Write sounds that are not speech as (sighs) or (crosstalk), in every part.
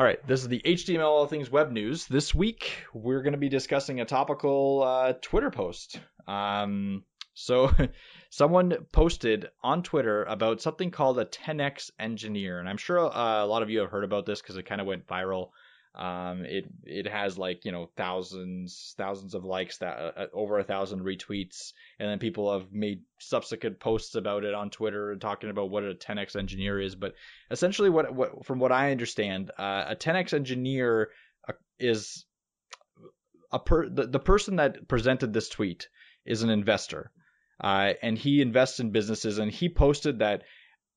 All right, this is the HTML All Things Web News. This week, we're going to be discussing a topical uh, Twitter post. Um, so, (laughs) someone posted on Twitter about something called a 10x engineer, and I'm sure uh, a lot of you have heard about this because it kind of went viral. Um, it it has like you know thousands thousands of likes that uh, over a thousand retweets, and then people have made subsequent posts about it on Twitter talking about what a 10x engineer is. But essentially, what what from what I understand, uh, a 10x engineer uh, is a per the, the person that presented this tweet is an investor, uh, and he invests in businesses, and he posted that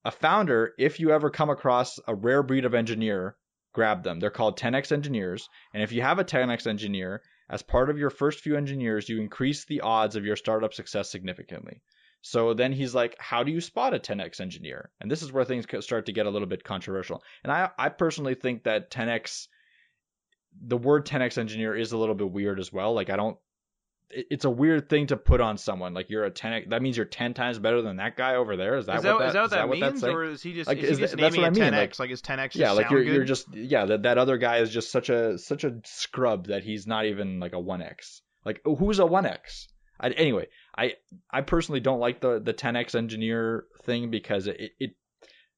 a founder, if you ever come across a rare breed of engineer grab them. They're called 10x engineers. And if you have a 10x engineer, as part of your first few engineers, you increase the odds of your startup success significantly. So then he's like, how do you spot a 10x engineer? And this is where things start to get a little bit controversial. And I, I personally think that 10x, the word 10x engineer is a little bit weird as well. Like, I don't it's a weird thing to put on someone. Like you're a ten. That means you're ten times better than that guy over there. Is that, is that what that, is that what that, that what means, or is he just like, is, he just that, that's what I mean. 10x? Like, like is ten x? Yeah, like you're good? you're just yeah. That that other guy is just such a such a scrub that he's not even like a one x. Like who's a one x? Anyway, I I personally don't like the the 10x engineer thing because it, it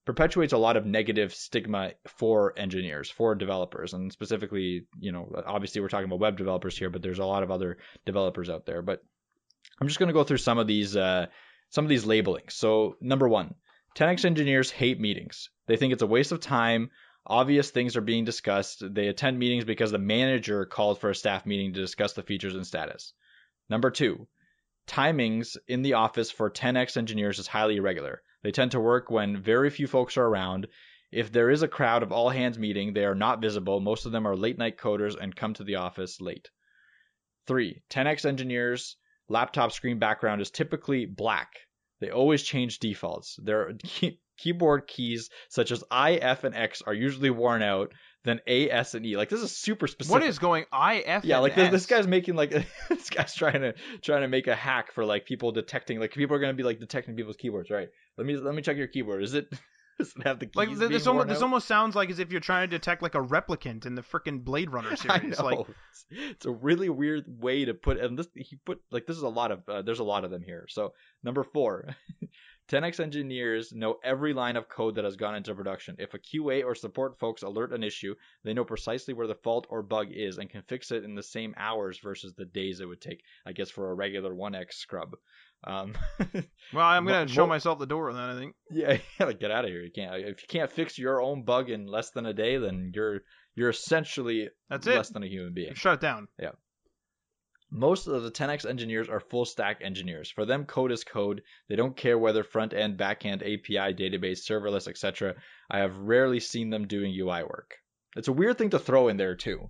perpetuates a lot of negative stigma for engineers, for developers, and specifically, you know, obviously we're talking about web developers here, but there's a lot of other developers out there. But I'm just going to go through some of these uh, some of these labelings. So number one, 10x engineers hate meetings. They think it's a waste of time. Obvious things are being discussed. They attend meetings because the manager called for a staff meeting to discuss the features and status. Number two, timings in the office for 10x engineers is highly irregular. They tend to work when very few folks are around. If there is a crowd of all hands meeting, they are not visible. Most of them are late night coders and come to the office late. Three, 10x engineers laptop screen background is typically black. They always change defaults. Their (laughs) key- keyboard keys such as I, F, and X are usually worn out. Then A, S, and E. Like this is super specific. What is going I, F? Yeah, like this, this, guy's making like (laughs) this guy's trying to trying to make a hack for like people detecting like people are gonna be like detecting people's keyboards, right? Let me let me check your keyboard. Is it (laughs) does it have the keys like this almost this almost sounds like as if you're trying to detect like a replicant in the freaking Blade Runner (laughs) I series. know. Like It's, it's a really weird way to put and this he put like this is a lot of uh, there's a lot of them here. So number four, 10x engineers know every line of code that has gone into production. If a QA or support folks alert an issue, they know precisely where the fault or bug is and can fix it in the same hours versus the days it would take, I guess, for a regular 1x scrub. Um, (laughs) well, I'm gonna show mo- myself the door then. I think. yeah, (laughs) like get out of here. You can't if you can't fix your own bug in less than a day, then you're you're essentially That's it. less than a human being. Shut it down. Most of the 10x engineers are full stack engineers. For them, code is code. They don't care whether front end, back end, API, database, serverless, etc. I have rarely seen them doing UI work. It's a weird thing to throw in there too.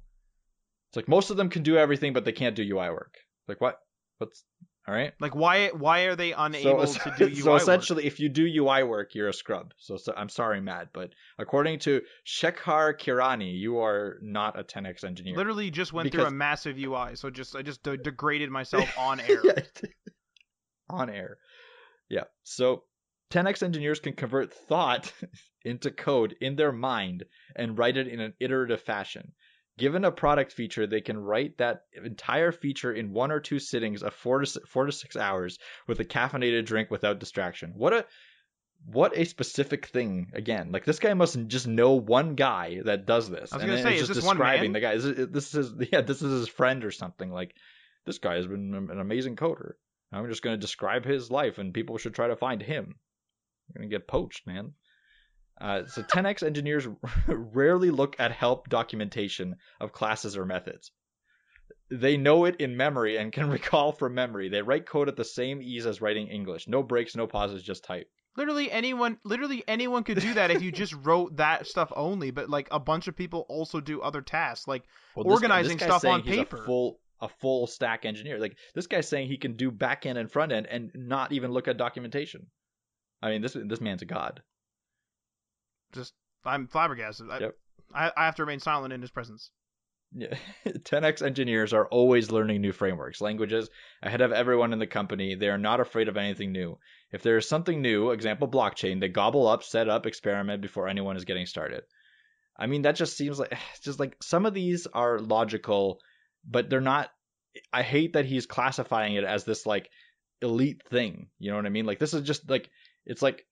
It's like most of them can do everything, but they can't do UI work. Like what? What's all right? Like why why are they unable so, to do UI (laughs) so work? essentially, if you do UI work, you're a scrub. So, so I'm sorry, Matt, but according to Shekhar Kirani, you are not a 10x engineer. Literally just went through a massive UI, so just I just de- (laughs) degraded myself (laughs) on air. Yeah. on air. Yeah. So 10x engineers can convert thought into code in their mind and write it in an iterative fashion. Given a product feature, they can write that entire feature in one or two sittings of four to si- four to six hours with a caffeinated drink without distraction. What a what a specific thing again. Like this guy must just know one guy that does this. I was and gonna then say, it's is just describing the guy. Is it, this is (laughs) yeah, this is his friend or something. Like this guy has been an amazing coder. I'm just going to describe his life, and people should try to find him. You're going to get poached, man. Uh, so 10x engineers (laughs) rarely look at help documentation of classes or methods. They know it in memory and can (laughs) recall from memory. They write code at the same ease as writing English. No breaks, no pauses, just type. Literally anyone literally anyone could do that if you just (laughs) wrote that stuff only, but like a bunch of people also do other tasks. Like Well, this guy- Organizing this guy's stuff on saying he's paper. A full a full stack engineer. Like this guy's saying he can do back end and front end and not even look at documentation. I mean, this this man's a god. Just I'm flabbergasted. I, Yep. I, I have to remain silent in his presence. Yeah. (laughs) 10x engineers are always learning new frameworks, languages ahead of everyone in the company. They are not afraid of anything new. If there is something new, example blockchain, they gobble up, set up, experiment before anyone is getting started. I mean, that just seems like (sighs) just like some of these are logical, but they're not. I hate that he's classifying it as this like elite thing. You know what I mean? Like this is just like it's like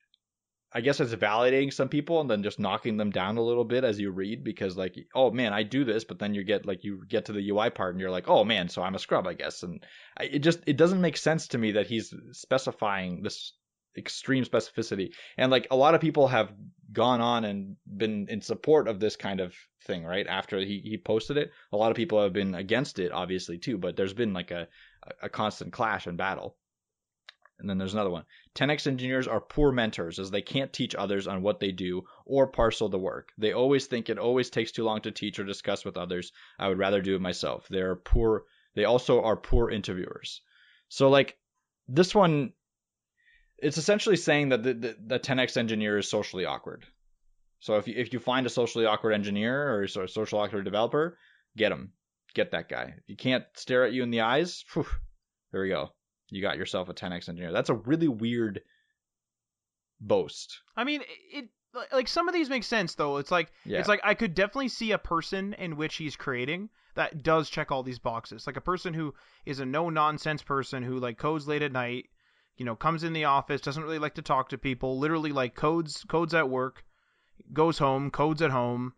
I guess it's validating some people and then just knocking them down a little bit as you read because like oh man I do this but then you get like you get to the UI part and you're like oh man so I'm a scrub I guess. And I, it just it doesn't make sense to me that he's specifying this extreme specificity. And like a lot of people have gone on and been in support of this kind of thing right? After he, he posted it. A lot of people have been against it obviously too but there's been like a a constant clash and battle and then there's another one. 10x engineers are poor mentors as they can't teach others on what they do or parcel the work. They always think it always takes too long to teach or discuss with others. I would rather do it myself. They are poor. They also are poor interviewers. So like this one, it's essentially saying that the, the, the 10x engineer is socially awkward. So if you, if you find a socially awkward engineer or a social awkward developer, get him. Get that guy. If you can't stare at you in the eyes, whew, there we go you got yourself a 10x engineer. That's a really weird boast. I mean, it like some of these make sense though. It's like yeah. it's like I could definitely see a person in which he's creating that does check all these boxes. Like a person who is a no nonsense person who like codes late at night, you know, comes in the office, doesn't really like to talk to people, literally like codes codes at work, goes home, codes at home,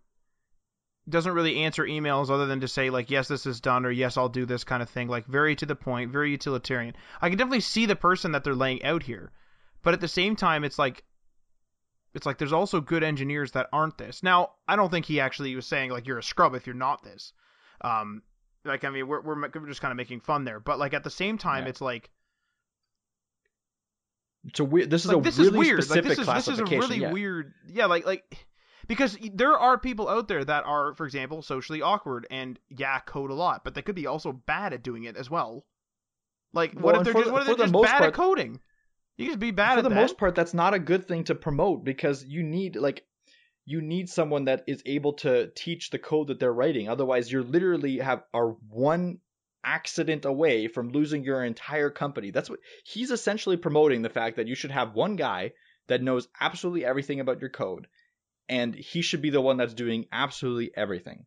doesn't really answer emails other than to say like yes this is done or yes I'll do this kind of thing like very to the point very utilitarian I can definitely see the person that they're laying out here but at the same time it's like it's like there's also good engineers that aren't this now I don't think he actually was saying like you're a scrub if you're not this um like I mean we're we're, we're just kind of making fun there but like at the same time yeah. it's like it's a weird. This is like, a this really is weird. specific like, this is, classification. This is a really yeah. weird. Yeah, like like because there are people out there that are, for example, socially awkward and yeah, code a lot, but they could be also bad at doing it as well. Like, what well, if they're just, what if they're just bad part, at coding? You just be bad for the that. most part. That's not a good thing to promote because you need like you need someone that is able to teach the code that they're writing. Otherwise, you're literally have are one accident away from losing your entire company. That's what he's essentially promoting the fact that you should have one guy that knows absolutely everything about your code and he should be the one that's doing absolutely everything.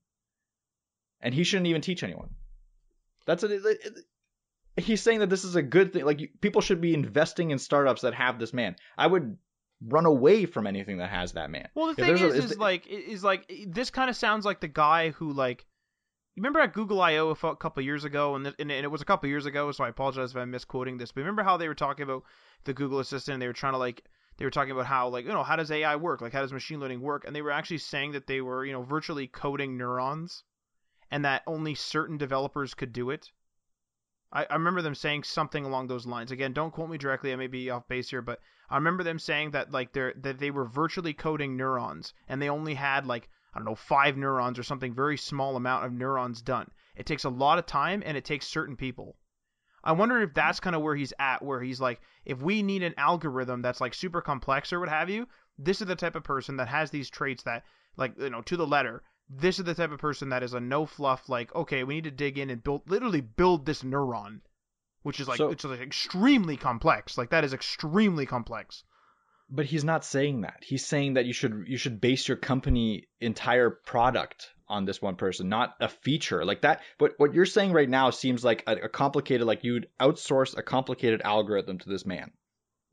And he shouldn't even teach anyone. That's a, it, it, he's saying that this is a good thing. Like people should be investing in startups that have this man. I would run away from anything that has that man. Well, the thing is, a, is, like, is like this kind of sounds like the guy who like. You remember at Google I/O a couple years ago, and, and it was a couple years ago, so I apologize if I'm misquoting this. But remember how they were talking about the Google Assistant? and They were trying to like they were talking about how like you know how does AI work? Like how does machine learning work? And they were actually saying that they were you know virtually coding neurons and that only certain developers could do it. I, I remember them saying something along those lines. Again don't quote me directly I may be off base here but I remember them saying that like they're that they were virtually coding neurons and they only had like I don't know five neurons or something very small amount of neurons done. It takes a lot of time and it takes certain people I wonder if that's kind of where he's at, where he's like, if we need an algorithm that's like super complex or what have you, this is the type of person that has these traits that, like, you know, to the letter, this is the type of person that is a no fluff, like, okay, we need to dig in and build, literally build this neuron, which is like, so, it's like extremely complex. Like, that is extremely complex. But he's not saying that. He's saying that you should you should base your company entire product on this one person, not a feature like that. But what you're saying right now seems like a, a complicated, like you'd outsource a complicated algorithm to this man.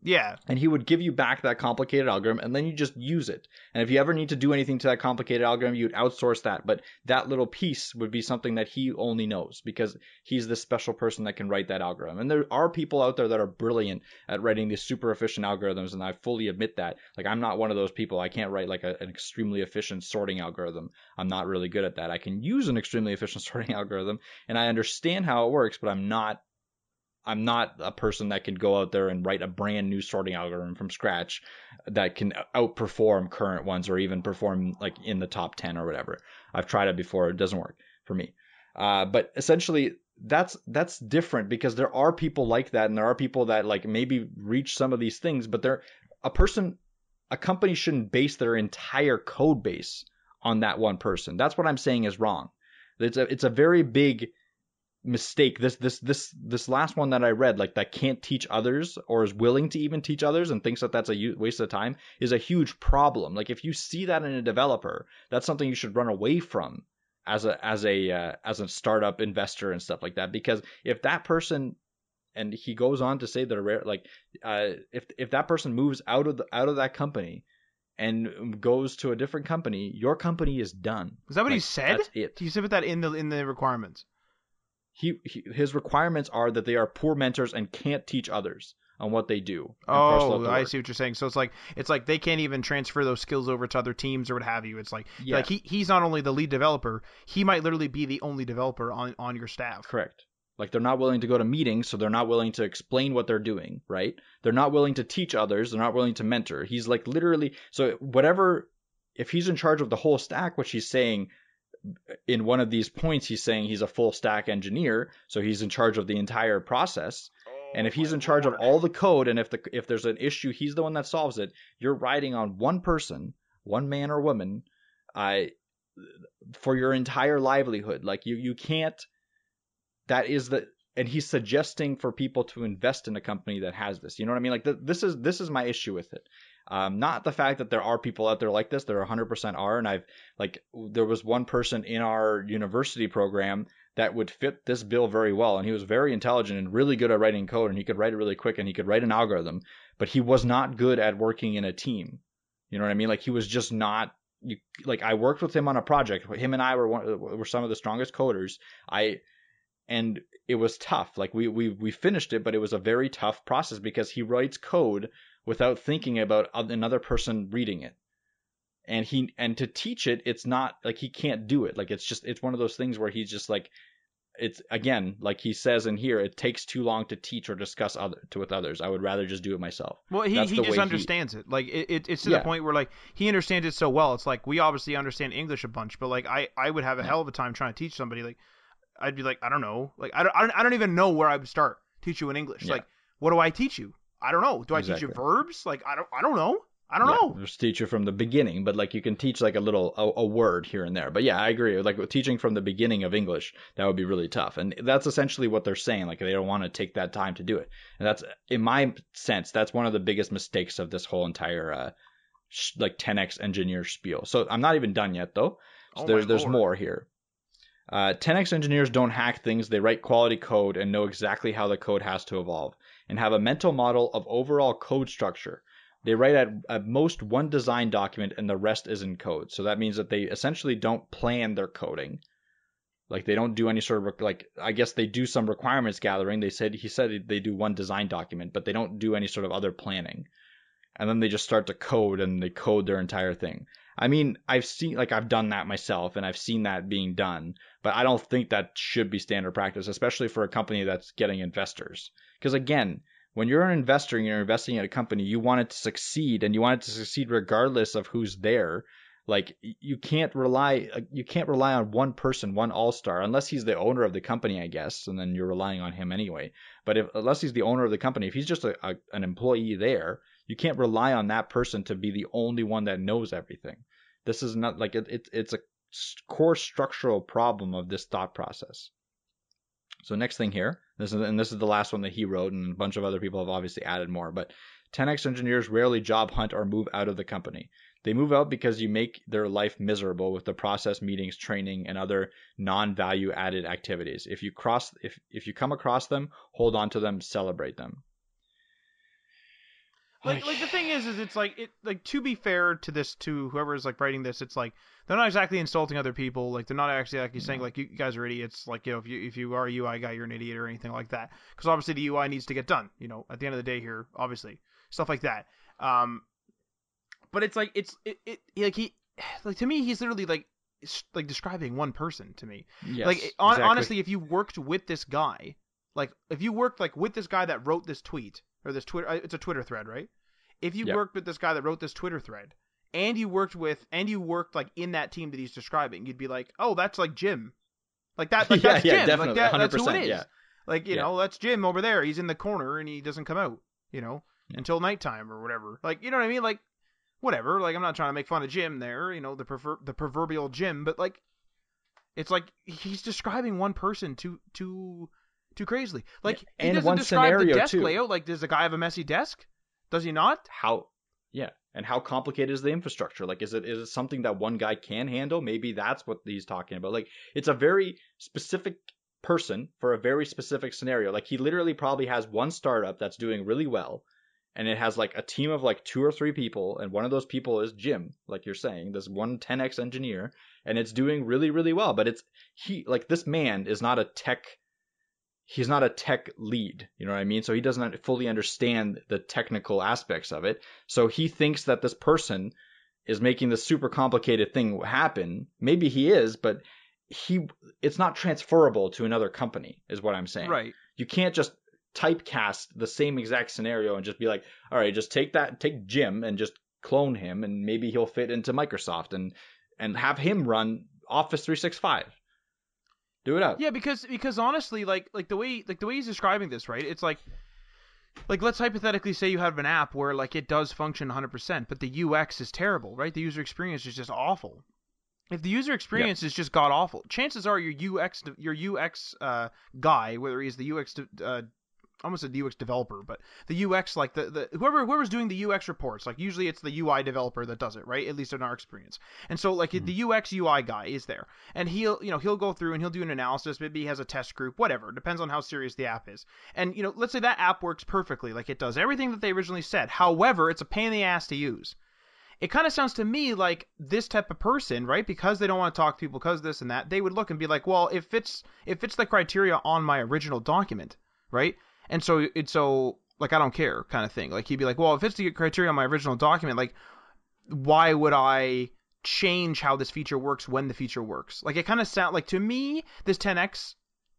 Yeah. And he would give you back that complicated algorithm and then you just use it. And if you ever need to do anything to that complicated algorithm, you'd outsource that. But that little piece would be something that he only knows because he's the special person that can write that algorithm. And there are people out there that are brilliant at writing these super efficient algorithms. And I fully admit that. Like, I'm not one of those people. I can't write like a, an extremely efficient sorting algorithm. I'm not really good at that. I can use an extremely efficient (laughs) sorting algorithm and I understand how it works, but I'm not I'm not a person that can go out there and write a brand new sorting algorithm from scratch that can outperform current ones or even perform like in the top 10 or whatever. I've tried it before. It doesn't work for me. Uh, but essentially that's that's different because there are people like that and there are people that like maybe reach some of these things but they're a person a company shouldn't base their entire code base on that one person that's what i'm saying is wrong it's a it's a very big mistake this this this this last one that I read like that can't teach others or is willing to even teach others and thinks that that's a waste of time is a huge problem. Like if you see that in a developer, that's something you should run away from as a as a uh, as a startup investor and stuff like that because if that person and he goes on to say that a rare like uh, if if that person moves out of the, out of that company and goes to a different company, your company is done. Is that what like, he said? That's it. Do you put that in the in the requirements? He, he, his requirements are that they are poor mentors and can't teach others on what they do. Oh, I see what you're saying. So it's like it's like they can't even transfer those skills over to other teams or what have you. It's like yeah. like he he's not only the lead developer, he might literally be the only developer on on your staff. Correct. Like they're not willing to go to meetings, so they're not willing to explain what they're doing, right? They're not willing to teach others, they're not willing to mentor. He's like literally so whatever if he's in charge of the whole stack, which he's saying in one of these points he's saying he's a full stack engineer, so he's in charge of the entire process. Oh and if he's in charge of all the code and if the if there's an issue, he's the one that solves it, you're riding on one person, one man or woman, I for your entire livelihood. Like you you can't that is the and he's suggesting for people to invest in a company that has this. You know what I mean? Like th- this is this is my issue with it. Um, not the fact that there are people out there like this. There 100% are, and I've like there was one person in our university program that would fit this bill very well, and he was very intelligent and really good at writing code, and he could write it really quick, and he could write an algorithm, but he was not good at working in a team. You know what I mean? Like he was just not. You, like I worked with him on a project. Him and I were one, were some of the strongest coders. I and it was tough. Like we we we finished it, but it was a very tough process because he writes code without thinking about another person reading it. And he and to teach it, it's not like he can't do it. Like it's just it's one of those things where he's just like it's again like he says in here it takes too long to teach or discuss other to with others i would rather just do it myself well he, he just understands he, it like it, it, it's to yeah. the point where like he understands it so well it's like we obviously understand english a bunch but like i i would have a hell of a time trying to teach somebody like i'd be like i don't know like i don't i don't, I don't even know where i would start teach you in english yeah. like what do i teach you I don't know. Do I exactly. teach you verbs? Like I don't I don't know. I don't yeah, know. Just teach you from the beginning, but like you can teach like a little a, a, word here and there. But yeah, I agree. Like teaching from the beginning of English, that would be really tough. And that's essentially what they're saying. Like they don't want to take that time to do it. And that's in my sense, that's one of the biggest mistakes of this whole entire uh, sh- like 10x engineer spiel. So I'm not even done yet though. So oh there's there's more here. Uh, 10x engineers don't hack things. They write quality code and know exactly how the code has to evolve and have a mental model of overall code structure. They write at, at most one design document and the rest is in code. So that means that they essentially don't plan their coding. Like they don't do any sort of like I guess they do some requirements gathering. They said he said they do one design document, but they don't do any sort of other planning. And then they just start to code and they code their entire thing. I mean, I've seen like I've done that myself and I've seen that being done, but I don't think that should be standard practice, especially for a company that's getting investors. Because again, when you're an investor and you're investing in a company, you want it to succeed and you want it to succeed regardless of who's there. Like you can't rely you can't rely on one person, one all-star unless he's the owner of the company, I guess, and then you're relying on him anyway. But if unless he's the owner of the company, if he's just a, a an employee there, you can't rely on that person to be the only one that knows everything. This is not like it, it it's a core structural problem of this thought process. So next thing here, this is and this is the last one that he wrote, and a bunch of other people have obviously added more. But 10x engineers rarely job hunt or move out of the company. They move out because you make their life miserable with the process meetings, training, and other non-value added activities. If you cross if if you come across them, hold on to them, celebrate them. Like, like the thing is, is it's like it like to be fair to this to whoever is like writing this, it's like they're not exactly insulting other people. Like they're not actually like saying like you guys are idiots. Like you know if you if you are a UI guy, you're an idiot or anything like that. Because obviously the UI needs to get done. You know at the end of the day here, obviously stuff like that. Um, but it's like it's it, it like he like to me he's literally like like describing one person to me. Yes, like exactly. honestly, if you worked with this guy, like if you worked like with this guy that wrote this tweet or this Twitter, uh, it's a Twitter thread, right? If you yep. worked with this guy that wrote this Twitter thread, and you worked with and you worked like in that team that he's describing, you'd be like, oh, that's like Jim, like that, like (laughs) yeah, that's yeah, Jim, definitely, like that, that's who it is. Yeah. Like you yeah. know, that's Jim over there. He's in the corner and he doesn't come out, you know, yeah. until nighttime or whatever. Like you know what I mean? Like whatever. Like I'm not trying to make fun of Jim there, you know, the prefer- the proverbial Jim, but like It's like he's describing one person to too too crazily. Like he and doesn't describe the desk too. layout. Like does the guy have a messy desk? Does he not? how yeah and how complicated is the infrastructure like is it is it something that one guy can handle maybe that's what he's talking about like it's a very specific person for a very specific scenario like he literally probably has one startup that's doing really well and it has like a team of like two or three people and one of those people is jim like you're saying this one 10x engineer and it's doing really really well but it's he like this man is not a tech he's not a tech lead you know what i mean? So he doesn't fully understand the technical aspects of it. So he thinks that this person is making this super complicated thing happen. Maybe he is but he it's not transferable to another company is what i'm saying. Right. you can't just typecast the same exact scenario and just be like all right just take that take jim and just clone him and maybe he'll fit into microsoft and and have him run office 365 do it up Yeah, because because honestly, like like the way like the way he's describing this, right? It's like like let's hypothetically say you have an app where like it does function 100%, but the UX is terrible, right? The user experience is just awful. If the user experience is just god awful, chances are your UX your UX uh, guy, whether he's the UX uh, almost a UX developer, but the UX like the, the whoever whoever's doing the UX reports, like usually it's the UI developer that does it, right? At least in our experience. And so like mm-hmm. the UX UI guy is there, and he'll you know he'll go through and he'll do an analysis. Maybe he has a test group, whatever. Depends on how serious the app is. And you know, let's say that app works perfectly, like it does everything that they originally said. However, it's a pain in the ass to use. It kind of sounds to me like this type of person, right? Because they don't want to talk to people, because this and that, they would look and be like, well, if it's if it's the criteria on my original document, right? And so it's so like I don't care kind of thing. Like he'd be like, well, if it's the criteria on my original document, like why would I change how this feature works when the feature works? Like it kind of sound like to me this 10x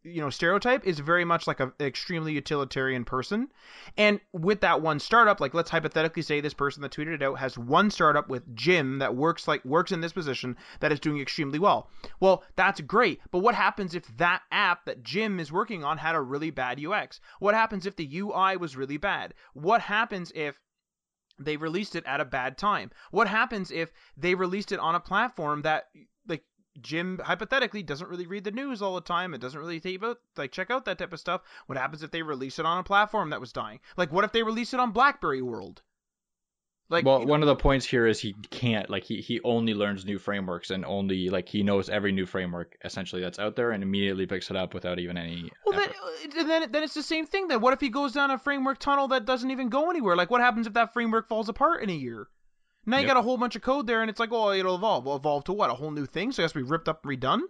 you know stereotype is very much like a, an extremely utilitarian person. And with that one startup like let's hypothetically say this person that tweeted it out has one startup with jim that works like works in this position that is doing extremely well. Well that's great. But what happens if that app that jim is working on had a really bad ux what happens if the ui was really bad? What happens if they released it at a bad time? What happens if they released it on a platform that Jim hypothetically doesn't really read the news all the time. It doesn't really take out like check out that type of stuff. What happens if they release it on a platform that was dying? Like what if they release it on BlackBerry World? Like well, you know, one of the points here is he can't like he he only learns new frameworks and only like he knows every new framework essentially that's out there and immediately picks it up without even any. well then, effort. uh, then then it's the same thing. Then what if he goes down a framework tunnel that doesn't even go anywhere? Like what happens if that framework falls apart in a year? Now you Yep. got a whole bunch of code there, and it's like, oh, it'll evolve. Well, evolve to what? A whole new thing? So it has to be ripped up and redone?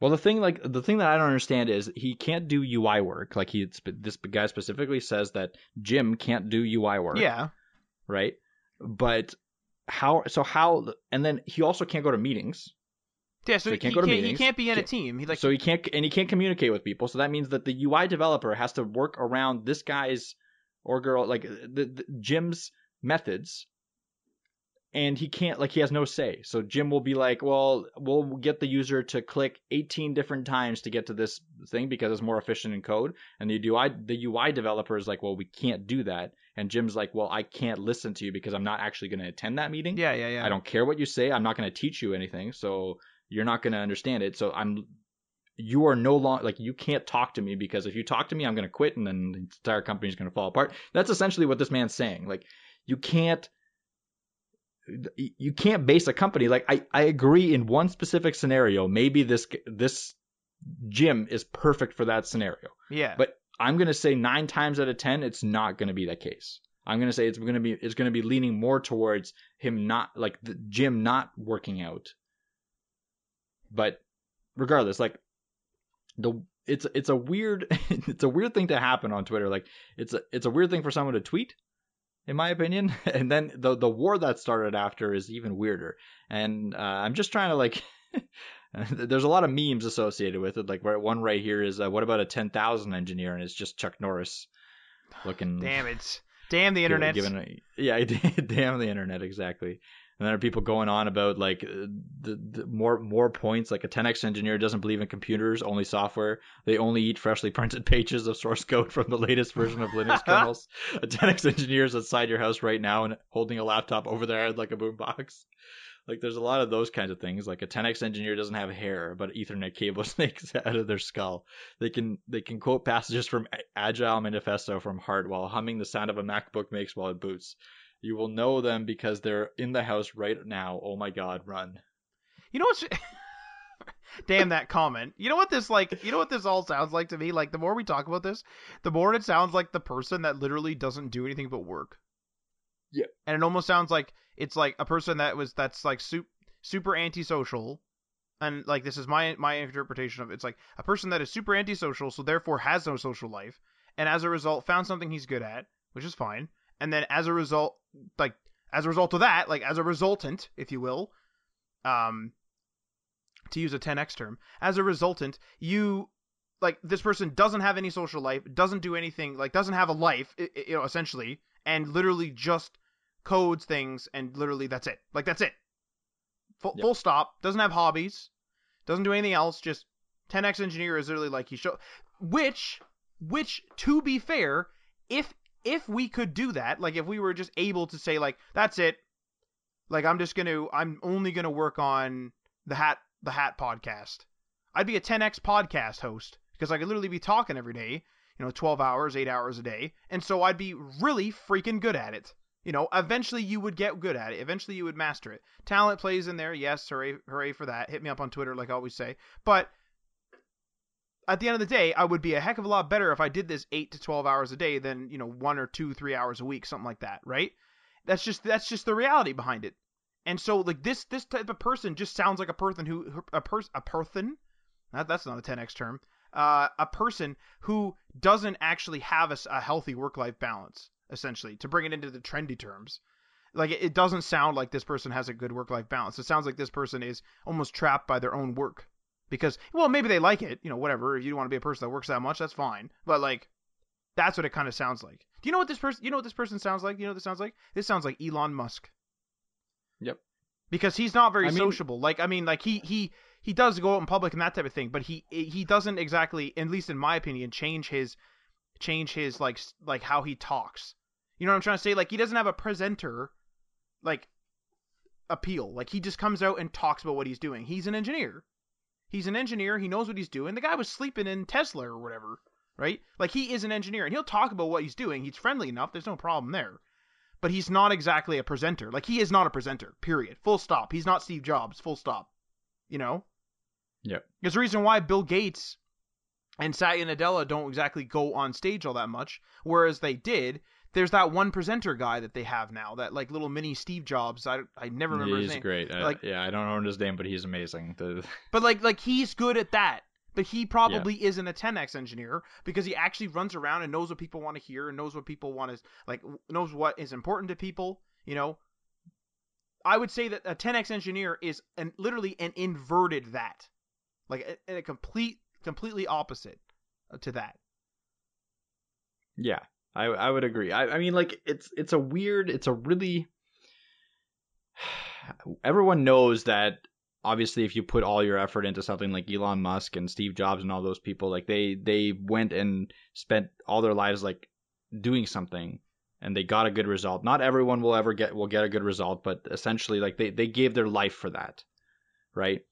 Well, the thing like the thing that I don't understand is he can't do UI work. Like he this guy specifically says that Jim can't do UI work. Yeah. Right. But how? So how? And then he also can't go to meetings. Yeah, so, So he he, can't can't, go to he meetings. can't be in a team. He like so he can't and he can't communicate with people. So that means that the UI developer has to work around this guy's or girl like the, the Jim's methods. And he can't like he has no say. So Jim will be like, "Well, we'll get the user to click 18 different times to get to this thing because it's more efficient in code." And the UI the UI developer is like, "Well, we can't do that." And Jim's like, "Well, I can't listen to you because I'm not actually going to attend that meeting." yeah, yeah, yeah. I don't care what you say. I'm not going to teach you anything, so you're not going to understand it. So I'm, you are no longer like you can't talk to me because if you talk to me, I'm going to quit, and then the entire company is going to fall apart. That's essentially what this man's saying. Like you can't, you can't base a company. Like I, I agree in one specific scenario. Maybe this this Jim is perfect for that scenario. Yeah. But I'm gonna say nine times out of ten, it's not gonna be that case. I'm gonna say it's gonna be it's gonna be leaning more towards him not like the Jim not working out. But regardless, like the it's it's a weird (laughs) it's a weird thing to happen on Twitter. Like it's a it's a weird thing for someone to tweet, in my opinion. (laughs) And then the the war that started after is even weirder. And uh, I'm just trying to like. (laughs) There's a lot of memes associated with it. Like one right here is, uh, what about a 10,000 engineer? And it's just Chuck Norris looking. Damn it. Damn the internet. Given yeah, (laughs) damn the internet, exactly. And then there are people going on about like uh, the, the more more points. Like a 10x engineer doesn't believe in computers, only software. They only eat freshly printed (laughs) pages of source code from the latest version of Linux (laughs) kernels. A 10x engineer is outside your house right now and holding a laptop over their head like a boombox. Like there's a lot of those kinds of things. Like a 10x engineer doesn't have hair, but Ethernet cable (laughs) snakes out of their skull. They can they can quote passages from Agile Manifesto from heart while humming the sound of a MacBook makes while it boots. You will know them because they're in the house right now. Oh my god, run. You know what's (laughs) Damn that comment. You know what this like you know what this all sounds like to me? Like the more we talk about this, the more it sounds like the person that literally doesn't do anything but work. Yeah. And it almost sounds like it's like a person that was that's like super super antisocial and like this is my my interpretation of it. It's like a person that is super antisocial, so therefore has no social life, and as a result found something he's good at, which is fine. And then as a result, like as a result of that, like as a resultant, if you will, um, to use a 10x term, as a resultant, you like this person doesn't have any social life, doesn't do anything, like doesn't have a life, you know, essentially, and literally just codes things, and literally that's it. Like that's it. Full, yep. full stop. Doesn't have hobbies. Doesn't do anything else. Just 10x engineer is literally like he show. Which, which to be fair, if if we could do that, like if we were just able to say like that's it, like I'm just gonna I'm only gonna work on the hat the hat podcast. I'd be a 10x podcast host because I could literally be talking every day, you know, 12 hours, 8 hours a day, and so I'd be really freaking good at it. You know, eventually you would get good at it. Eventually you would master it. Talent plays in there. Yes, hooray, hooray for that. Hit me up on Twitter, like I always say. But at the end of the day, I would be a heck of a lot better if I did this eight to twelve hours a day than you know one or two, three hours a week, something like that, right? That's just that's just the reality behind it. And so like this this type of person just sounds like a person who a person a person. That, that's not a 10x term. Uh, a person who doesn't actually have a, a healthy work life balance essentially, to bring it into the trendy terms. Like it doesn't sound like this person has a good work life balance. It sounds like this person is almost trapped by their own work. Because well, maybe they like it, you know, whatever. If you don't want to be a person that works that much, that's fine. But like that's what it kind of sounds like. Do you know what this person you know what this person sounds like? You know what this sounds like? This sounds like Elon Musk. Yep. Because he's not very I mean, sociable. Like I mean, like he he he does go out in public and that type of thing, but he he doesn't exactly, at least in my opinion, change his change his like like how he talks. You know what I'm trying to say? Like he doesn't have a presenter like appeal. Like he just comes out and talks about what he's doing. He's an engineer. He's an engineer. He knows what he's doing. The guy was sleeping in Tesla or whatever, right? Like he is an engineer and he'll talk about what he's doing. He's friendly enough. There's no problem there. But he's not exactly a presenter. Like he is not a presenter. Period. Full stop. He's not Steve Jobs. Full stop. You know? Yeah. There's a reason why Bill Gates and Satya Nadella don't exactly go on stage all that much, whereas they did there's that one presenter guy that they have now, that like little mini Steve Jobs. I, I never remember he's his name. great. Uh, like, yeah, I don't know his name, but he's amazing. (laughs) But like like he's good at that. But he probably yeah. isn't a 10x engineer because he actually runs around and knows what people want to hear and knows what people want to like knows what is important to people. You know, I would say that a 10x engineer is an literally an inverted that, like a, a complete completely opposite to that. Yeah, I I would agree. I I mean like it's it's a weird it's a really (sighs) everyone knows that obviously if you put all your effort into something like Elon Musk and Steve Jobs and all those people like they they went and spent all their lives like doing something and they got a good result. Not everyone will ever get will get a good result, but essentially like they they gave their life for that. Right?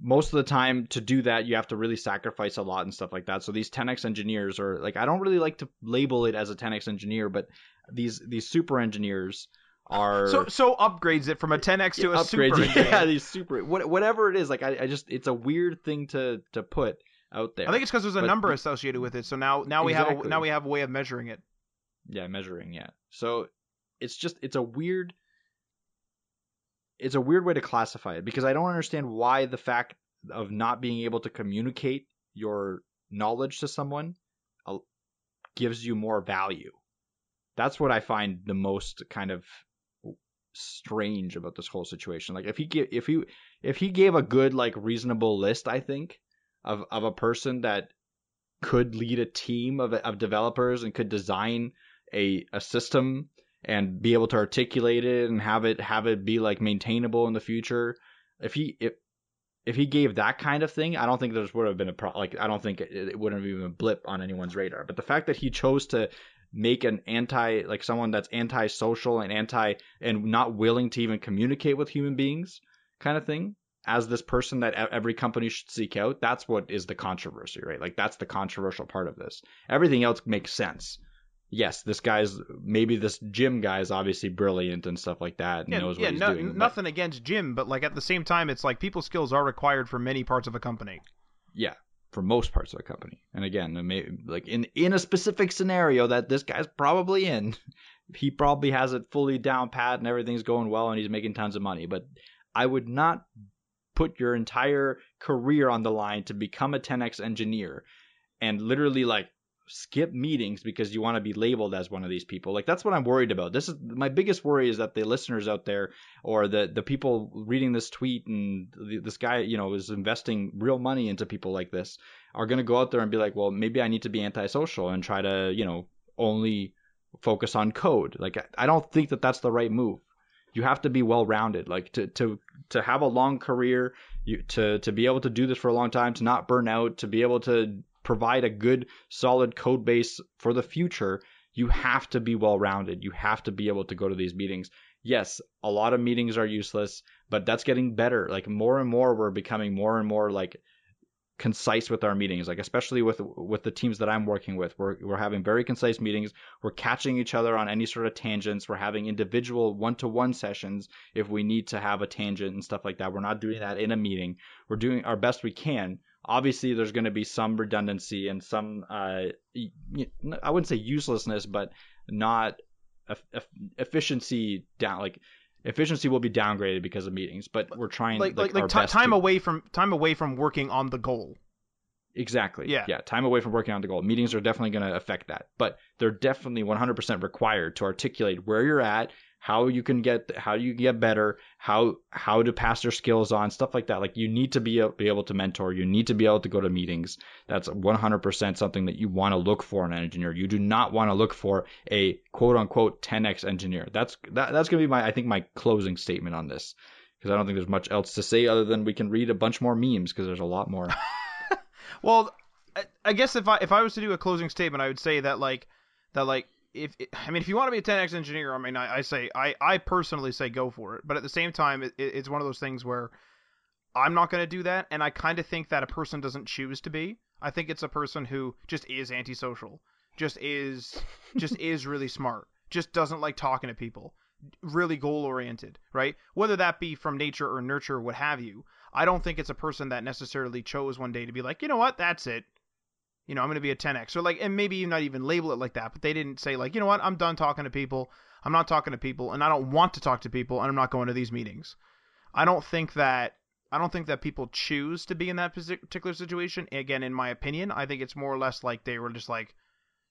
Most of the time to do that you have to really sacrifice a lot and stuff like that. So these 10x engineers are like i don't really like to label it as a 10x engineer but these these super engineers are so so upgrades it from a 10x to a upgrades, super (laughs) engineer. yeah these super what, whatever it is like I, I just it's a weird thing to to put out there. I think it's because there's a but, number associated with it so now now we exactly. have a, now we have a way of measuring it. Yeah measuring yeah. So it's just it's a weird it's a weird way to classify it because I don't understand why the fact of not being able to communicate your knowledge to someone uh, gives you more value. That's what I find the most kind of strange about this whole situation. Like if he give, if he if he gave a good like reasonable list, I think of of a person that could lead a team of of developers and could design a a system and be able to articulate it and have it have it be like maintainable in the future. If he if if he gave that kind of thing, I don't think there would have been a pro. Like I don't think it, it wouldn't have even blip on anyone's radar. But the fact that he chose to make an anti like someone that's anti-social and anti and not willing to even communicate with human beings kind of thing as this person that every company should seek out that's what is the controversy right like that's the controversial part of this everything else makes sense yes this guy's maybe this jim guy is obviously brilliant and stuff like that and yeah, knows yeah, what he's no, doing nothing but... against jim but like at the same time it's like people skills are required for many parts of a company yeah for most parts of a company. And again, may, like in in a specific scenario that this guy's probably in, (laughs) he probably has it fully down pat and everything's going well and he's making tons of money. But I would not put your entire career on the line to become a 10x engineer and literally like skip meetings because you want to be labeled as one of these people. Like that's what I'm worried about. This is my biggest worry is that the listeners out there or the the people reading this tweet and the, this guy, you know, is investing real money into people like this are going to go out there and be like, "Well, maybe I need to be antisocial and try to, you know, only focus on code." Like I don't think that that's the right move. You have to be well-rounded. Like to to to have a long career, you to to be able to do this for a long time, to not burn out, to be able to provide a good solid code base for the future, you have to be well rounded. You have to be able to go to these meetings. Yes, a lot of meetings are useless, but that's getting better. Like more and more we're becoming more and more like concise with our meetings like especially with with the teams that I'm working with we're we're having very concise meetings we're catching each other on any sort of tangents we're having individual one-to-one sessions if we need to have a tangent and stuff like that we're not doing that in a meeting we're doing our best we can obviously there's going to be some redundancy and some uh, I wouldn't say uselessness, but not efficiency down like efficiency will be downgraded because of meetings. But we're trying like like, like t- time to... away from time away from working on the goal. Exactly. Yeah. Yeah. Time away from working on the goal. Meetings are definitely going to affect that, but they're definitely 100% required to articulate where you're at how you can get how you get better, how how to pass your skills on, stuff like that. Like you need to be, be able to mentor, you need to be able to go to meetings. That's 100% something that you want to look for in an engineer. You do not want to look for a quote unquote 10x engineer. That's that, that's going to be my I think my closing statement on this because I don't think there's much else to say other than we can read a bunch more memes because there's a lot more. (laughs) well, I guess if I if I was to do a closing statement, I would say that like that like if I mean if you want to be a 10x engineer, I mean I, I say I I personally say go for it. But at the same time, it, it's one of those things where I'm not going to do that, and I kind of think that a person doesn't choose to be. I think it's a person who just is antisocial, just is just (laughs) is really smart, just doesn't like talking to people, really goal oriented, right? Whether that be from nature or nurture, or what have you. I don't think it's a person that necessarily chose one day to be like, you know what, that's it you know, I'm going to be a 10x. Or like, and maybe not even label it like that, but they didn't say like, you know what, I'm done talking to people. I'm not talking to people, and I don't want to talk to people, and I'm not going to these meetings. I don't think that I don't think that people choose to be in that particular situation. Again, in my opinion, I think it's more or less like they were just like,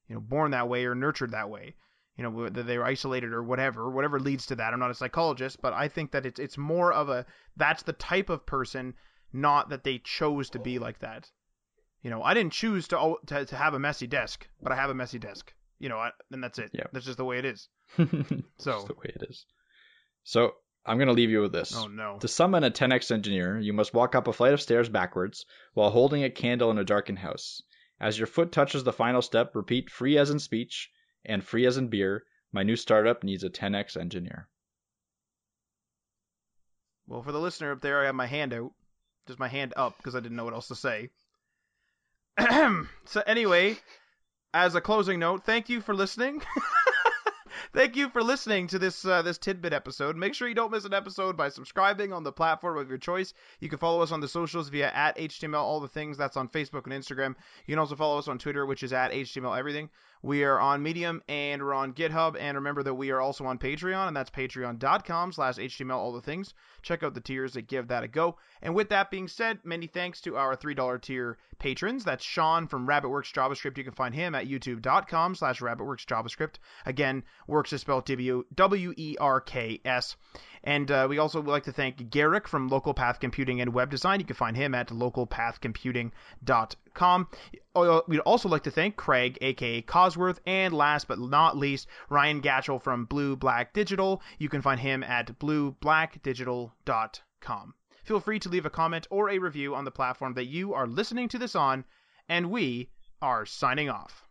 you know, born that way or nurtured that way. You know, whether they were isolated or whatever, whatever leads to that. I'm not a psychologist, but I think that it's it's more of a that's the type of person, not that they chose to be like that. You know, I didn't choose to to, to have a messy desk, but I have a messy desk. You know, I, and that's it. Yeah. That's just the way it is. (laughs) so the way it is. So I'm going to leave you with this. Oh no. To summon a 10x engineer, you must walk up a flight of stairs backwards while holding a candle in a darkened house. As your foot touches the final step, repeat free as in speech and free as in beer. My new startup needs a 10x engineer. Well, for the listener up there, I have my hand out. Just my hand up because I didn't know what else to say. (clears throat) so anyway, as a closing note, thank you for listening. (laughs) thank you for listening to this uh, this tidbit episode. Make sure you don't miss an episode by subscribing on the platform of your choice. You can follow us on the socials via at HTML all the things. That's on Facebook and Instagram. You can also follow us on Twitter, which is at HTML everything. We are on Medium and we're on GitHub. And remember that we are also on Patreon, and that's patreon.com slash HTML all the things. Check out the tiers that give that a go. And with that being said, many thanks to our $3 tier patrons. That's Sean from RabbitWerks JavaScript. You can find him at youtube.com slash RabbitWerks JavaScript. Again, works is spelled W-E-R-K-S. And uh, we also would like to thank Garrick from Local Path Computing and Web Design. You can find him at localpathcomputing.com. Oh, uh, we'd also like to thank Craig, aka Cosworth, and last but not least, Ryan Gatchell from Blue Black Digital. You can find him at blueblackdigital.com. Feel free to leave a comment or a review on the platform that you are listening to this on, and we are signing off.